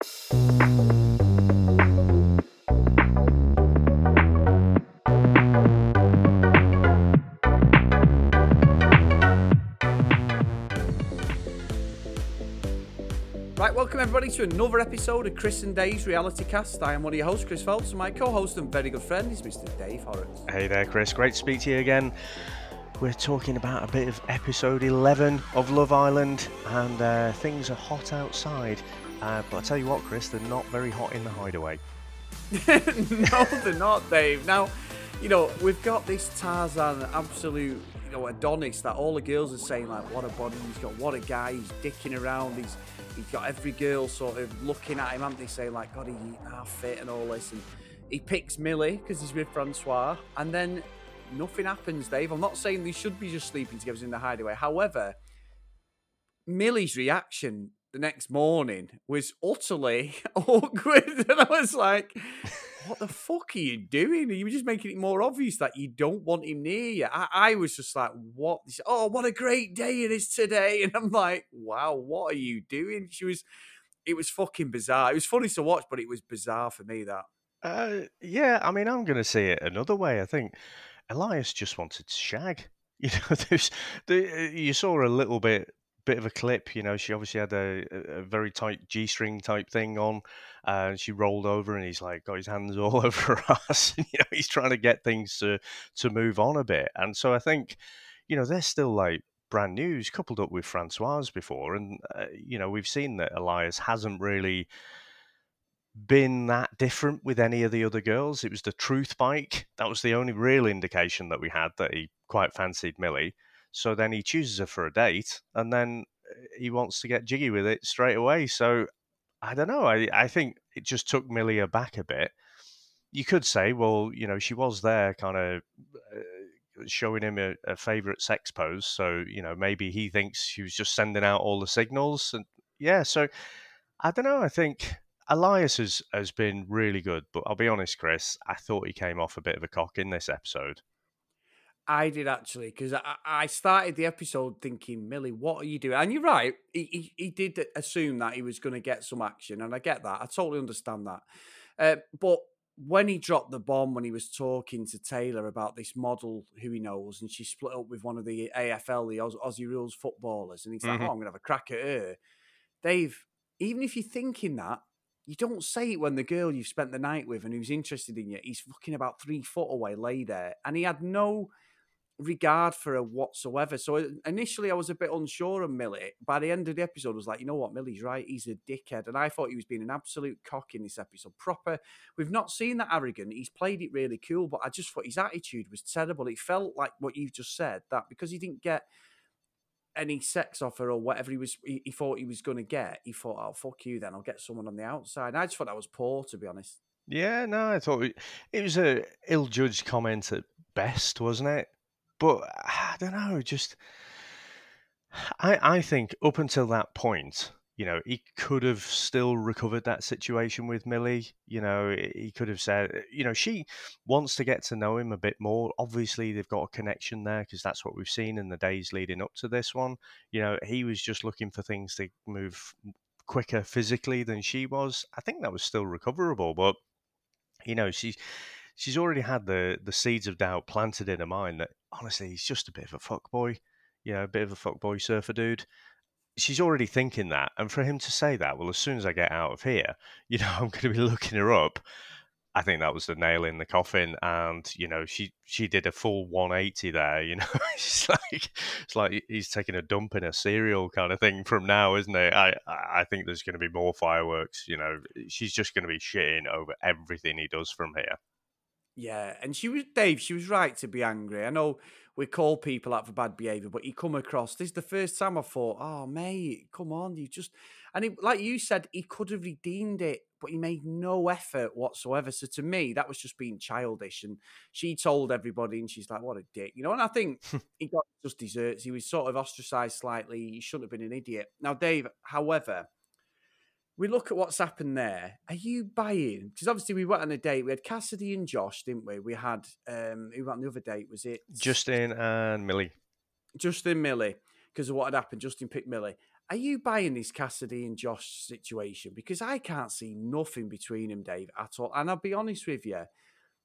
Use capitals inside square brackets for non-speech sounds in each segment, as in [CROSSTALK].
Right, welcome everybody to another episode of Chris and Dave's Reality Cast. I am one of your hosts, Chris Phelps, and my co-host and very good friend is Mr. Dave Horrocks. Hey there, Chris. Great to speak to you again. We're talking about a bit of episode 11 of Love Island, and uh, things are hot outside. Uh, but I tell you what, Chris, they're not very hot in the hideaway. [LAUGHS] no, they're not, Dave. Now, you know, we've got this Tarzan absolute, you know, Adonis that all the girls are saying, like, what a body he's got, what a guy, he's dicking around, he's he's got every girl sort of looking at him, haven't they, saying, like, God, he's half fit and all this. And he picks Millie because he's with Francoise, and then nothing happens, Dave. I'm not saying they should be just sleeping together in the hideaway. However, Millie's reaction the next morning was utterly [LAUGHS] awkward. [LAUGHS] And I was like, what the fuck are you doing? You were just making it more obvious that you don't want him near you. I, I was just like, what? Said, oh, what a great day it is today. [LAUGHS] And I'm like, wow, what are you doing? She was, it was fucking bizarre. It was funny to watch, but it was bizarre for me that. Uh, yeah, I mean, I'm going to see it another way. I think Elias just wanted to shag. You know, there's, the, you saw a little bit bit of a clip. You know, she obviously had a, a very tight G string type thing on, uh, and she rolled over, and he's like got his hands [LAUGHS] all over. And, you know, he's trying to get things to to move on a bit. And so I think, you know, they're still like brand new, He's coupled up with Francoise before, and uh, you know, we've seen that Elias hasn't really been that different with any of the other girls. It was the truth bike. That was the only real indication that we had that he quite fancied Millie. So then he chooses her for a date, and then uh, he wants to get jiggy with it straight away. So I don't know. I, I think it just took Millie aback a bit. You could say, well, you know, she was there kind of uh, showing him a, a favorite sex pose. So, you know, maybe he thinks she was just sending out all the signals. And yeah, so I don't know. I think Elias has, has been really good, but I'll be honest, Chris, I thought he came off a bit of a cock in this episode. I did actually because I, I started the episode thinking, Millie, what are you doing? And you're right, he, he, he did assume that he was going to get some action, and I get that. I totally understand that. Uh, but when he dropped the bomb, when he was talking to Tayla about this model who he knows, and she split up with one of the AFL, the Aus- Aussie Rules footballers, and he's like, Mhm. oh, I'm going to have a crack at her. Dave, even if you're thinking that, you don't say it when the girl you've spent the night with and who's interested in you, he's fucking about three foot away, lay there, and he had no regard for her whatsoever. So uh, initially, I was a bit unsure of Millie. By the end of the episode, I was like, you know what, Millie's right. He's a dickhead, and I thought he was being an absolute cock in this episode. Proper. We've not seen that arrogant. He's played it really cool, but I just thought his attitude was terrible. It felt like what you've just said that because he didn't get any sex offer or whatever he was he, he thought he was going to get he thought oh fuck you then i'll get someone on the outside i just thought that was poor to be honest Yeah, no, I thought it was a ill-judged comment at best, wasn't it? But I don't know, just I I think up until that point, you know, he could have still recovered that situation with Millie. You know, he could have said, eh, you know, she wants to get to know him a bit more. Obviously, they've got a connection there because that's what we've seen in the days leading up to this one. You know, he was just looking for things to move quicker physically than she was. I think that was still recoverable, but you know, she's she's already had the the seeds of doubt planted in her mind that honestly he's just a bit of a fuck boy, you know, a bit of a fuck boy surfer dude. She's already thinking that, and for him to say that, well, as soon as I get out of here, [LAUGHS] you know, I'm going to be looking her up. I think that was the nail in the coffin, and you know, she she did a full 180 there. You [LAUGHS] know, it's like it's like he's taking a dump in a cereal kind of thing from now, isn't it? I I think there's going to be more fireworks. You know, she's just going to be shitting over everything he does from here. Yeah, and she was Dave. She was right to be angry. I know we call people out for bad behaviour, but you come across this is the first time I thought, oh mate, come on, you just and he, like you said, he could have redeemed it, but he made no effort whatsoever. So to me, that was just being childish. And she told everybody, and she's like, "What a dick," you know. And I think [LAUGHS] he got just desserts. He was sort of ostracized slightly. He shouldn't have been an idiot. Now, Dave, however, we look at what's happened there. Are you buying? Because obviously we went on a date. We had Cassidy and Josh, didn't we? We had um who went on the other date? Was it Justin and Millie. Justin Millie? Because of what had happened, Justin picked Millie. are you buying this Cassidy and Josh situation? Because I can't see nothing between them, Dave, at all. And I'll be honest with you,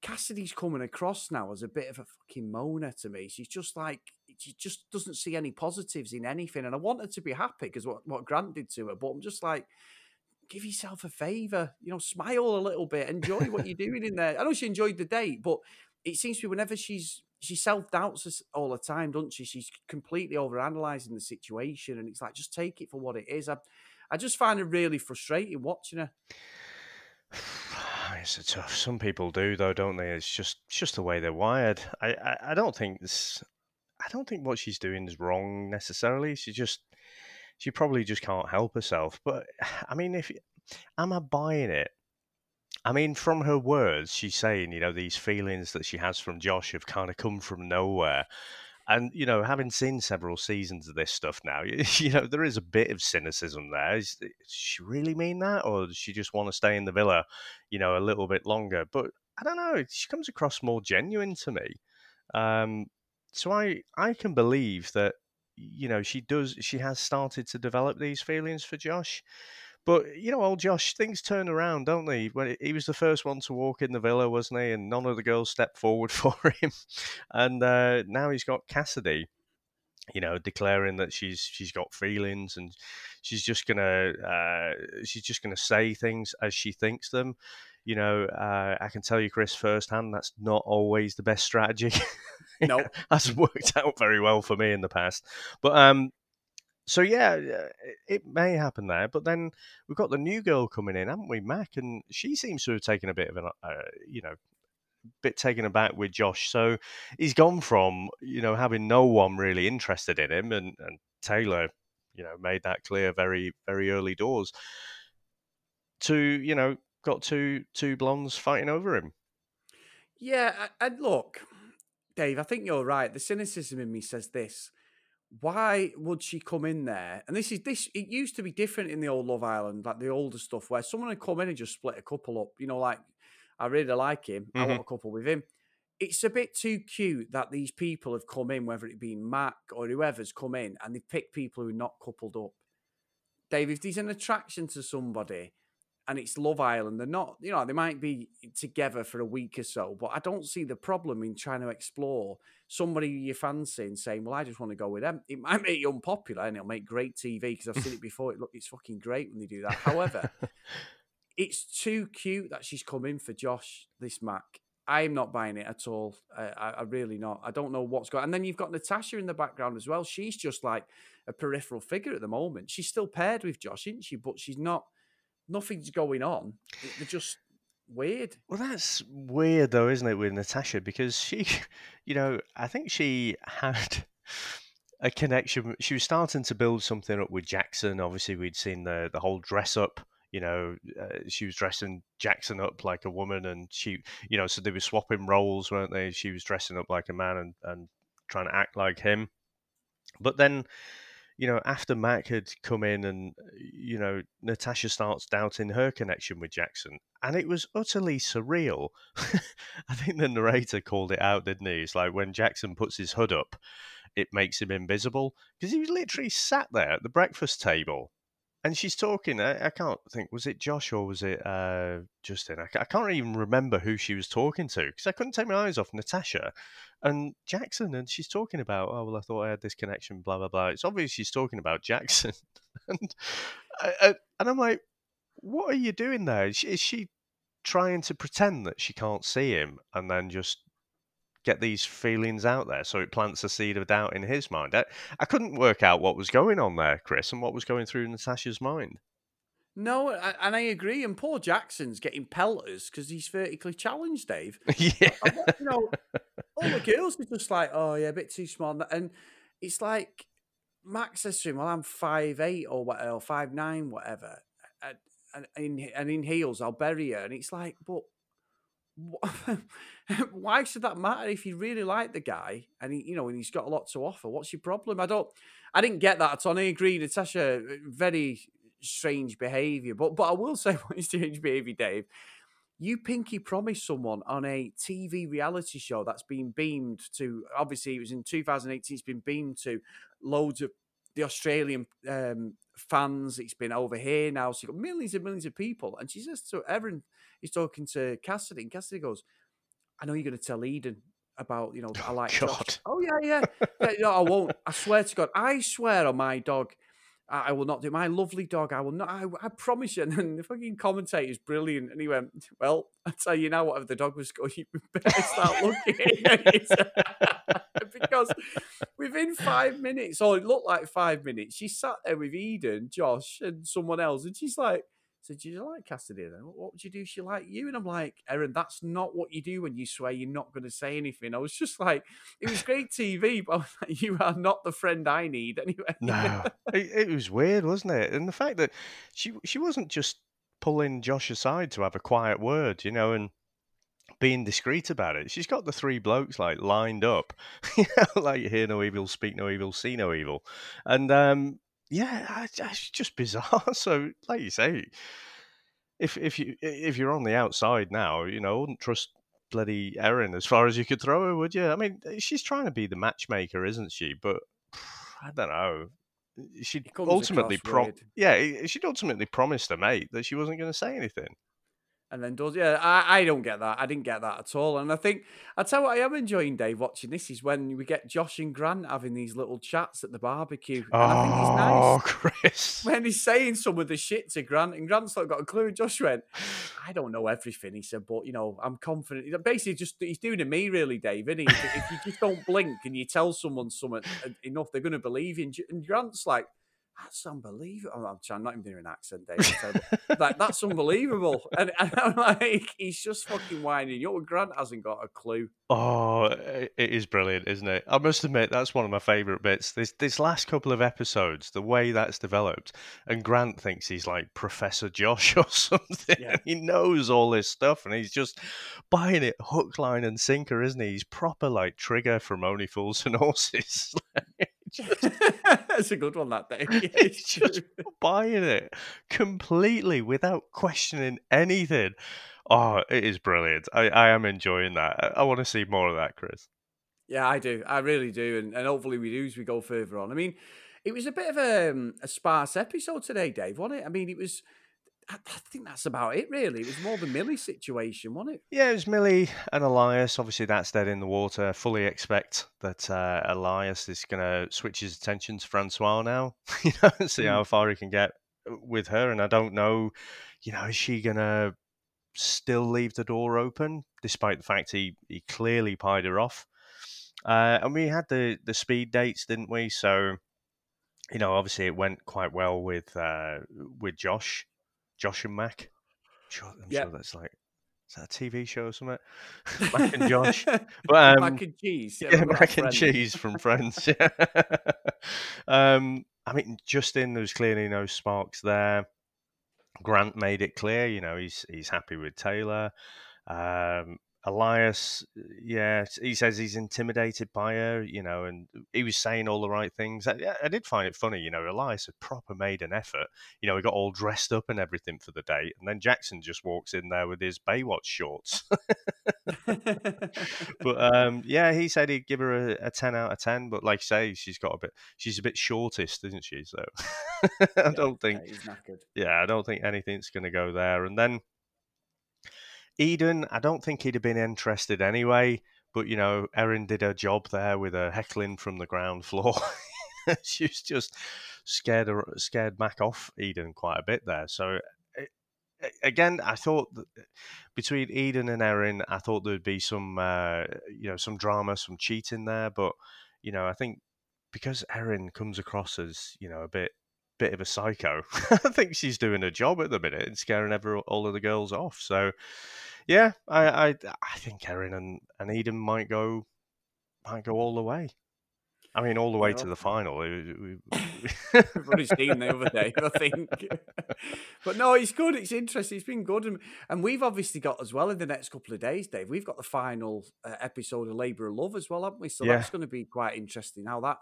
Cassidy's coming across now as a bit of a fucking moaner to me. She's just like she just doesn't see any positives in anything. And I want her to be happy because what, what Grant did to her, but I'm just like, give yourself a favour, you know, smile a little bit, enjoy what you're doing in there. I know she enjoyed the date, but it seems to be whenever she's she self doubts us all the time, doesn't she? She's completely over analysing the situation, and it's like just take it for what it is. I, I just find it really frustrating watching her. [SIGHS] It's a tough. Some people do though, don't they? It's just it's just the way they're wired. I, I, I don't think this. I don't think what she's doing is wrong necessarily. She just she probably just can't help herself. But [SIGHS] I mean, if am I buying it? I mean, from her words, she's saying, you know, these feelings that she has from Josh have kind of come from nowhere. And, you know, having seen several seasons of this stuff now, [LAUGHS] you, know, there is a bit of cynicism there. Is, does she really mean that? Or does she just want to stay in the villa, you know, a little bit longer? But I don't know. She comes across more genuine to me. Um, so I, I can believe that, you know, she does, she has started to develop these feelings for Josh. But you know, old Josh, things turn around, don't they? When he was the first one to walk in the villa, wasn't he? And none of the girls stepped forward [LAUGHS] for him. And uh, now he's got Cassidy, you know, declaring that she's she's got feelings and she's just gonna uh, she's just gonna say things as she thinks them. You know, uh, I can tell you, Chris, firsthand, that's not always the best strategy. [LAUGHS] No, nope. that's worked [LAUGHS] out very well for me in the past. But um, so yeah, it may happen there. But then we've got the new girl coming in, haven't we, Mac? And she seems to have taken a bit of an, uh, you know, bit taken aback with Josh. So he's gone from you know having no one really interested in him, and, and Tayla, you know, made that clear very very early doors. To you know, got two two blondes fighting over him. Yeah, and look, Dave, I think you're right. The cynicism in me says this why would she come in there? And this is this. It used to be different in the old Love Island, like the older stuff, where someone would come in and just split a couple up. You know, like I really like him. Mm-hmm. I want a couple with him. It's a bit too cute that these people have come in, whether it be Mac or whoever's come in, and they've picked people who are not coupled up. Dave, if there's an attraction to somebody, and it's Love Island. They're not, you know, they might be together for a week or so, but I don't see the problem in trying to explore somebody you fancy and saying, "Well, I just want to go with them." It [LAUGHS] might make you unpopular, and it'll make great TV because I've seen it [LAUGHS] before. It look, it's fucking great when they do that. However, [LAUGHS] it's too cute that she's come in for Josh this Mac. I'm not buying it at all. I, I, really not. I don't know what's going. And then you've got Natasha in the background as well. She's just like a peripheral figure at the moment. She's still paired with Josh, isn't she? But she's not nothing's going on. They're just weird. Well, that's weird though, isn't it, with Natasha? Because she, [LAUGHS] you know, I think she had a connection. She was starting to build something up with Jackson. Obviously, we'd seen the the whole dress up. You know, uh, she was dressing Jackson up like a woman, and she, you know, so they were swapping roles, weren't they? She was dressing up like a man and and trying to act like him. But then you know, after Mac had come in and, you know, Natasha starts doubting her connection with Jackson. And it was utterly surreal. [LAUGHS] I think the narrator called it out, didn't he? It's like when Jackson puts his hood up, it makes him invisible. Because he was literally sat there at the breakfast table and she's talking. I, I, can't think. Was it Josh or was it uh, Justin? I, I, can't even remember who she was talking to because I couldn't take my eyes off Natasha and Jackson. And she's talking about, oh well, I thought I had this connection. Blah blah blah. It's obvious she's talking about Jackson, [LAUGHS] and I, and I'm like, what are you doing there? Is she, is she trying to pretend that she can't see him and then just get these feelings out there so it plants a seed of doubt in his mind. I, I couldn't work out what was going on there, Chris, and what was going through Natasha's mind. No, and I agree. And Paul Jackson's getting pelters because he's vertically challenged, Dave. [LAUGHS] yeah. you know, all the girls are just like, oh, yeah, a bit too small. And it's like, Max says to him, well, I'm five eight or whatever, or five nine, whatever. And, and, in, and in heels, I'll bury her. And it's like, but [LAUGHS] why should that matter if you really like the guy and he, you know, and he's got a lot to offer? What's your problem? I don't, I didn't get that at all. I agree, Natasha, very strange behaviour. But but I will [LAUGHS] say what is strange behaviour, Dave. You pinky promised someone on a TV reality show that's been beamed to. Obviously, it was in 2018. It's been beamed to loads of the Australian um, fans. It's been over here now. So you've got millions and millions of people. And she says to Erin, he's talking to Cassidy, and Cassidy goes, I know you're going to tell Eden about, you know, I like God. Josh. Oh, yeah, yeah. [LAUGHS] yeah no, I won't. I swear to God. I swear on my dog. I, will not do my lovely dog. I will not. I, I promise you. And the fucking commentator is brilliant. And he went, Well, [LAUGHS] I tell you now, whatever the dog was going, [LAUGHS] you better start looking. [LAUGHS] because within five minutes, or it looked like five minutes, she sat there with Eden, Josh, and someone else, and she's like, so do you like Cassidy then? What would you do if she liked you? And I'm like, Erin, that's not what you do when you swear you're not going to say anything. I was just like, it was great [LAUGHS] TV, but like, you are not the friend I need anyway. No, it, it, was weird, wasn't it? And the fact that she she wasn't just pulling Josh aside to have a quiet word, you know, and being discreet about it. She's got the three blokes like lined up, [LAUGHS] you know, like hear no evil, speak no evil, see no evil, and um, yeah, it's just bizarre. [LAUGHS] So, like you say, if if you if you're on the outside now, you know, I wouldn't trust bloody Erin as far as you could throw her, would you? I mean, eh, she's trying to be the matchmaker, isn't she? But [SIGHS] I don't know. She ultimately pro- yeah, she'd ultimately promised her mate that she wasn't going to say anything and then does. Yeah, I, I don't get that. I didn't get that at all. And I think I tell you what I am enjoying, Dave, watching this is when we get Josh and Grant having these little chats at the barbecue. And oh, I think he's nice. Oh, [LAUGHS] Chris. When he's saying some of the shit to Grant, and Grant's not got a clue. Josh went, I don't know everything. He said, but you know, I'm confident. Basically, just he's doing to me, really, Dave. Isn't he? if you just don't blink and you tell someone something uh, enough, they're going to believe you. And Grant's like, that's unbelievable. Oh, I'm, I'm, not even doing an accent, Dave. like, that's unbelievable. [LAUGHS] And, and, I'm like, he's just fucking whining. Your Grant hasn't got a clue. Oh, it is brilliant, isn't it? I must admit, that's one of my favourite bits. This this last couple of episodes, the way that's developed, and Grant thinks he's like Professor Josh [LAUGHS] or something. Yeah. he knows all this stuff, and he's just buying it hook, line, and sinker, isn't he? He's proper like Trigger from Only Fools and [LAUGHS] Horses. That's a good one, that day. [LAUGHS] [LAUGHS] He's just buying it completely without questioning anything. Oh, it is brilliant. I, I am enjoying that. I, I want to see more of that, Chris. Yeah, I do. I really do. And, and hopefully we do as we go further on. I mean, it was a bit of a, um, a sparse episode today, Dave, wasn't it? I mean, it was I, think that's about it, really. It was more the Millie situation, wasn't it? Yeah, it was Millie and Elias. Obviously, that's dead in the water. Fully expect that uh, Elias is going to switch his attention to Francoise now, [LAUGHS] you know, see mm. how far he can get with her. And I don't know, you know, is she going to still leave the door open, despite the fact he, he clearly pied her off? Uh, and we had the, the speed dates, didn't we? So, you know, obviously it went quite well with uh, with Josh. Josh and Mac. Sure, I'm yep. sure that's like is that a TV show or something? [LAUGHS] Mac and Josh. [LAUGHS] But, um, mac and cheese. Yeah, [LAUGHS] yeah mac and cheese from Friends. Yeah. um, I mean, Justin, there's clearly no sparks there. Grant made it clear, you know, he's he's happy with Tayla. Um, Elias, yeah, he says he's intimidated by her, you know, and he was saying all the right things. I, I, did find it funny, you know, Elias had proper made an effort. You know, he got all dressed up and everything for the date, and then Jackson just walks in there with his Baywatch shorts. [LAUGHS] but um, yeah, he said he'd give her a, a, 10 out of 10, but like I say, she's got a bit, she's a bit shortest, isn't she? So [LAUGHS] I don't think, yeah, I don't think anything's going to go there. And then Eden, I don't think he'd have been interested anyway. But you know, Erin did her job there with a heckling from the ground floor. [LAUGHS] she was just scared scared Mac off Eden quite a bit there. So eh, eh, again, I thought eh, between Eden and Erin, I thought there'd be some uh, you know some drama, some cheating there. But you know, I think because Erin comes across as you know a bit bit of a psycho, [LAUGHS] I think she's doing her job at the minute and scaring every, all of the girls off. So yeah, I, I, I think Erin and, and Eden might go might go all the way. I mean, all the way to the final. We've [LAUGHS] already seen the other day, I think. [LAUGHS] but no, it's good. It's interesting. It's been good, and, and we've obviously got as well in the next couple of days, Dave. We've got the final uh, episode of Labour of Love as well, haven't we? So yeah. that's going to be quite interesting how that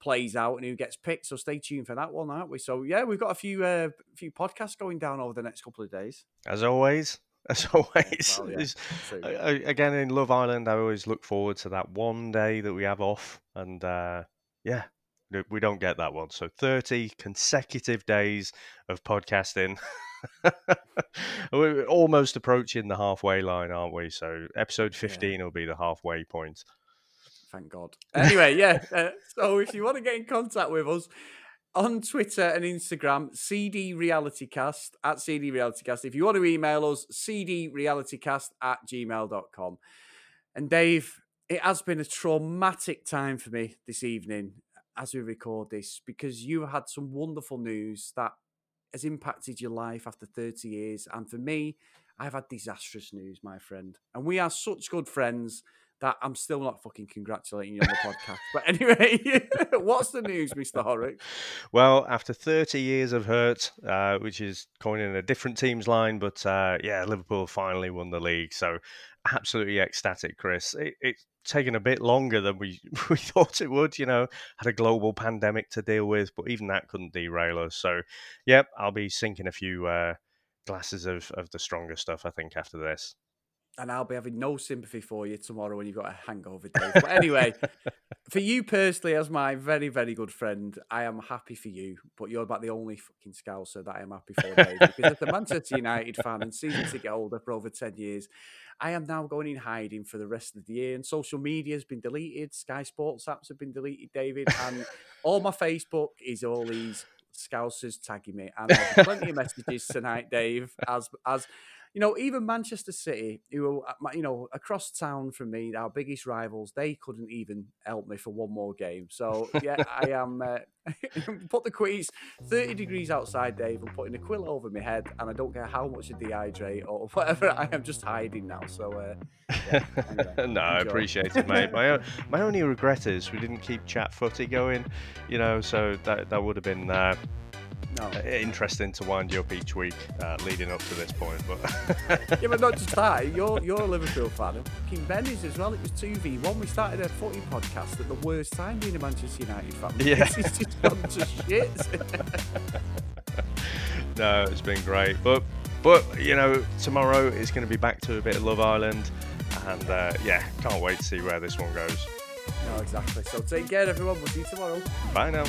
plays out and who gets picked. So stay tuned for that one, aren't we? So yeah, we've got a few uh, few podcasts going down over the next couple of days. As always, [LAUGHS] as always. Well, yeah. again, in Love Island, I always look forward to that one day that we have off, and uh, yeah, We don't get that one. So 30 consecutive days of podcasting. [LAUGHS] We're almost approaching the halfway line, aren't we? So episode 15 yeah. will be the halfway point. Thank God. Anyway, yeah. Uh, so if you want to get in contact with us, on Twitter and Instagram, CD RealityCast at CD RealityCast. If you want to email us, cdrealitycast at gmail.com. And Dave, it has been a traumatic time for me this evening as we record this because you had some wonderful news that has impacted your life after 30 years. And for me, I've had disastrous news, my friend. And we are such good friends that I'm still not fucking congratulating you on the podcast. But [LAUGHS] anyway, [LAUGHS] what's the news, Mr. Horrocks? Well, after 30 years of hurt, uh, which is coining a different team's line, but uh, yeah, Liverpool finally won the league. So absolutely ecstatic, Chris. It, it's taken a bit longer than we, [LAUGHS] we thought it would, you know, had a global pandemic to deal with, but even that couldn't derail us. So, yep, I'll be sinking a few uh, glasses of, of the stronger stuff, I think, after this and I'll be having no sympathy for you tomorrow when you've got a hangover, day. But anyway, [LAUGHS] for you personally, as my very, very good friend, I am happy for you. But you're about the only fucking scouser that I am happy for, Dave. because as a Manchester United fan and season [LAUGHS] ticket holder for over 10 years, I am now going in hiding for the rest of the year. And social media has been deleted. Sky Sports apps have been deleted, David. And all my Facebook is all these scousers tagging me. And I've plenty of messages tonight, Dave, as as you know, even Manchester City, who are, uh, you know, across town from me, our biggest rivals, they couldn't even help me for one more game. So, yeah, I [LAUGHS] am, uh, [LAUGHS] put the quiz 30 degrees outside, Dave. I'm putting a quilt over my head, and I don't care how much I dehydrate or [LAUGHS] whatever. I am just hiding now. So, uh, yeah, anyway, no, I appreciate it, mate. My, my only regret is we didn't keep chat footy going, you know, so that, that would have been. Uh, no. Uh, interesting to wind you up each week uh, leading up to this point. But [LAUGHS] [LAUGHS] yeah, but not just that. You're you're a Liverpool fan. King Benny's as well. It was two v one. We started a footy podcast at the worst time being a Manchester United fan. Yeah, it's just gone to shit. [LAUGHS] no, it's been great, but but you know tomorrow is going to be back to a bit of Love Island, and uh, yeah, can't wait to see where this one goes. No, exactly. So take care, everyone. We'll see you tomorrow. Bye now.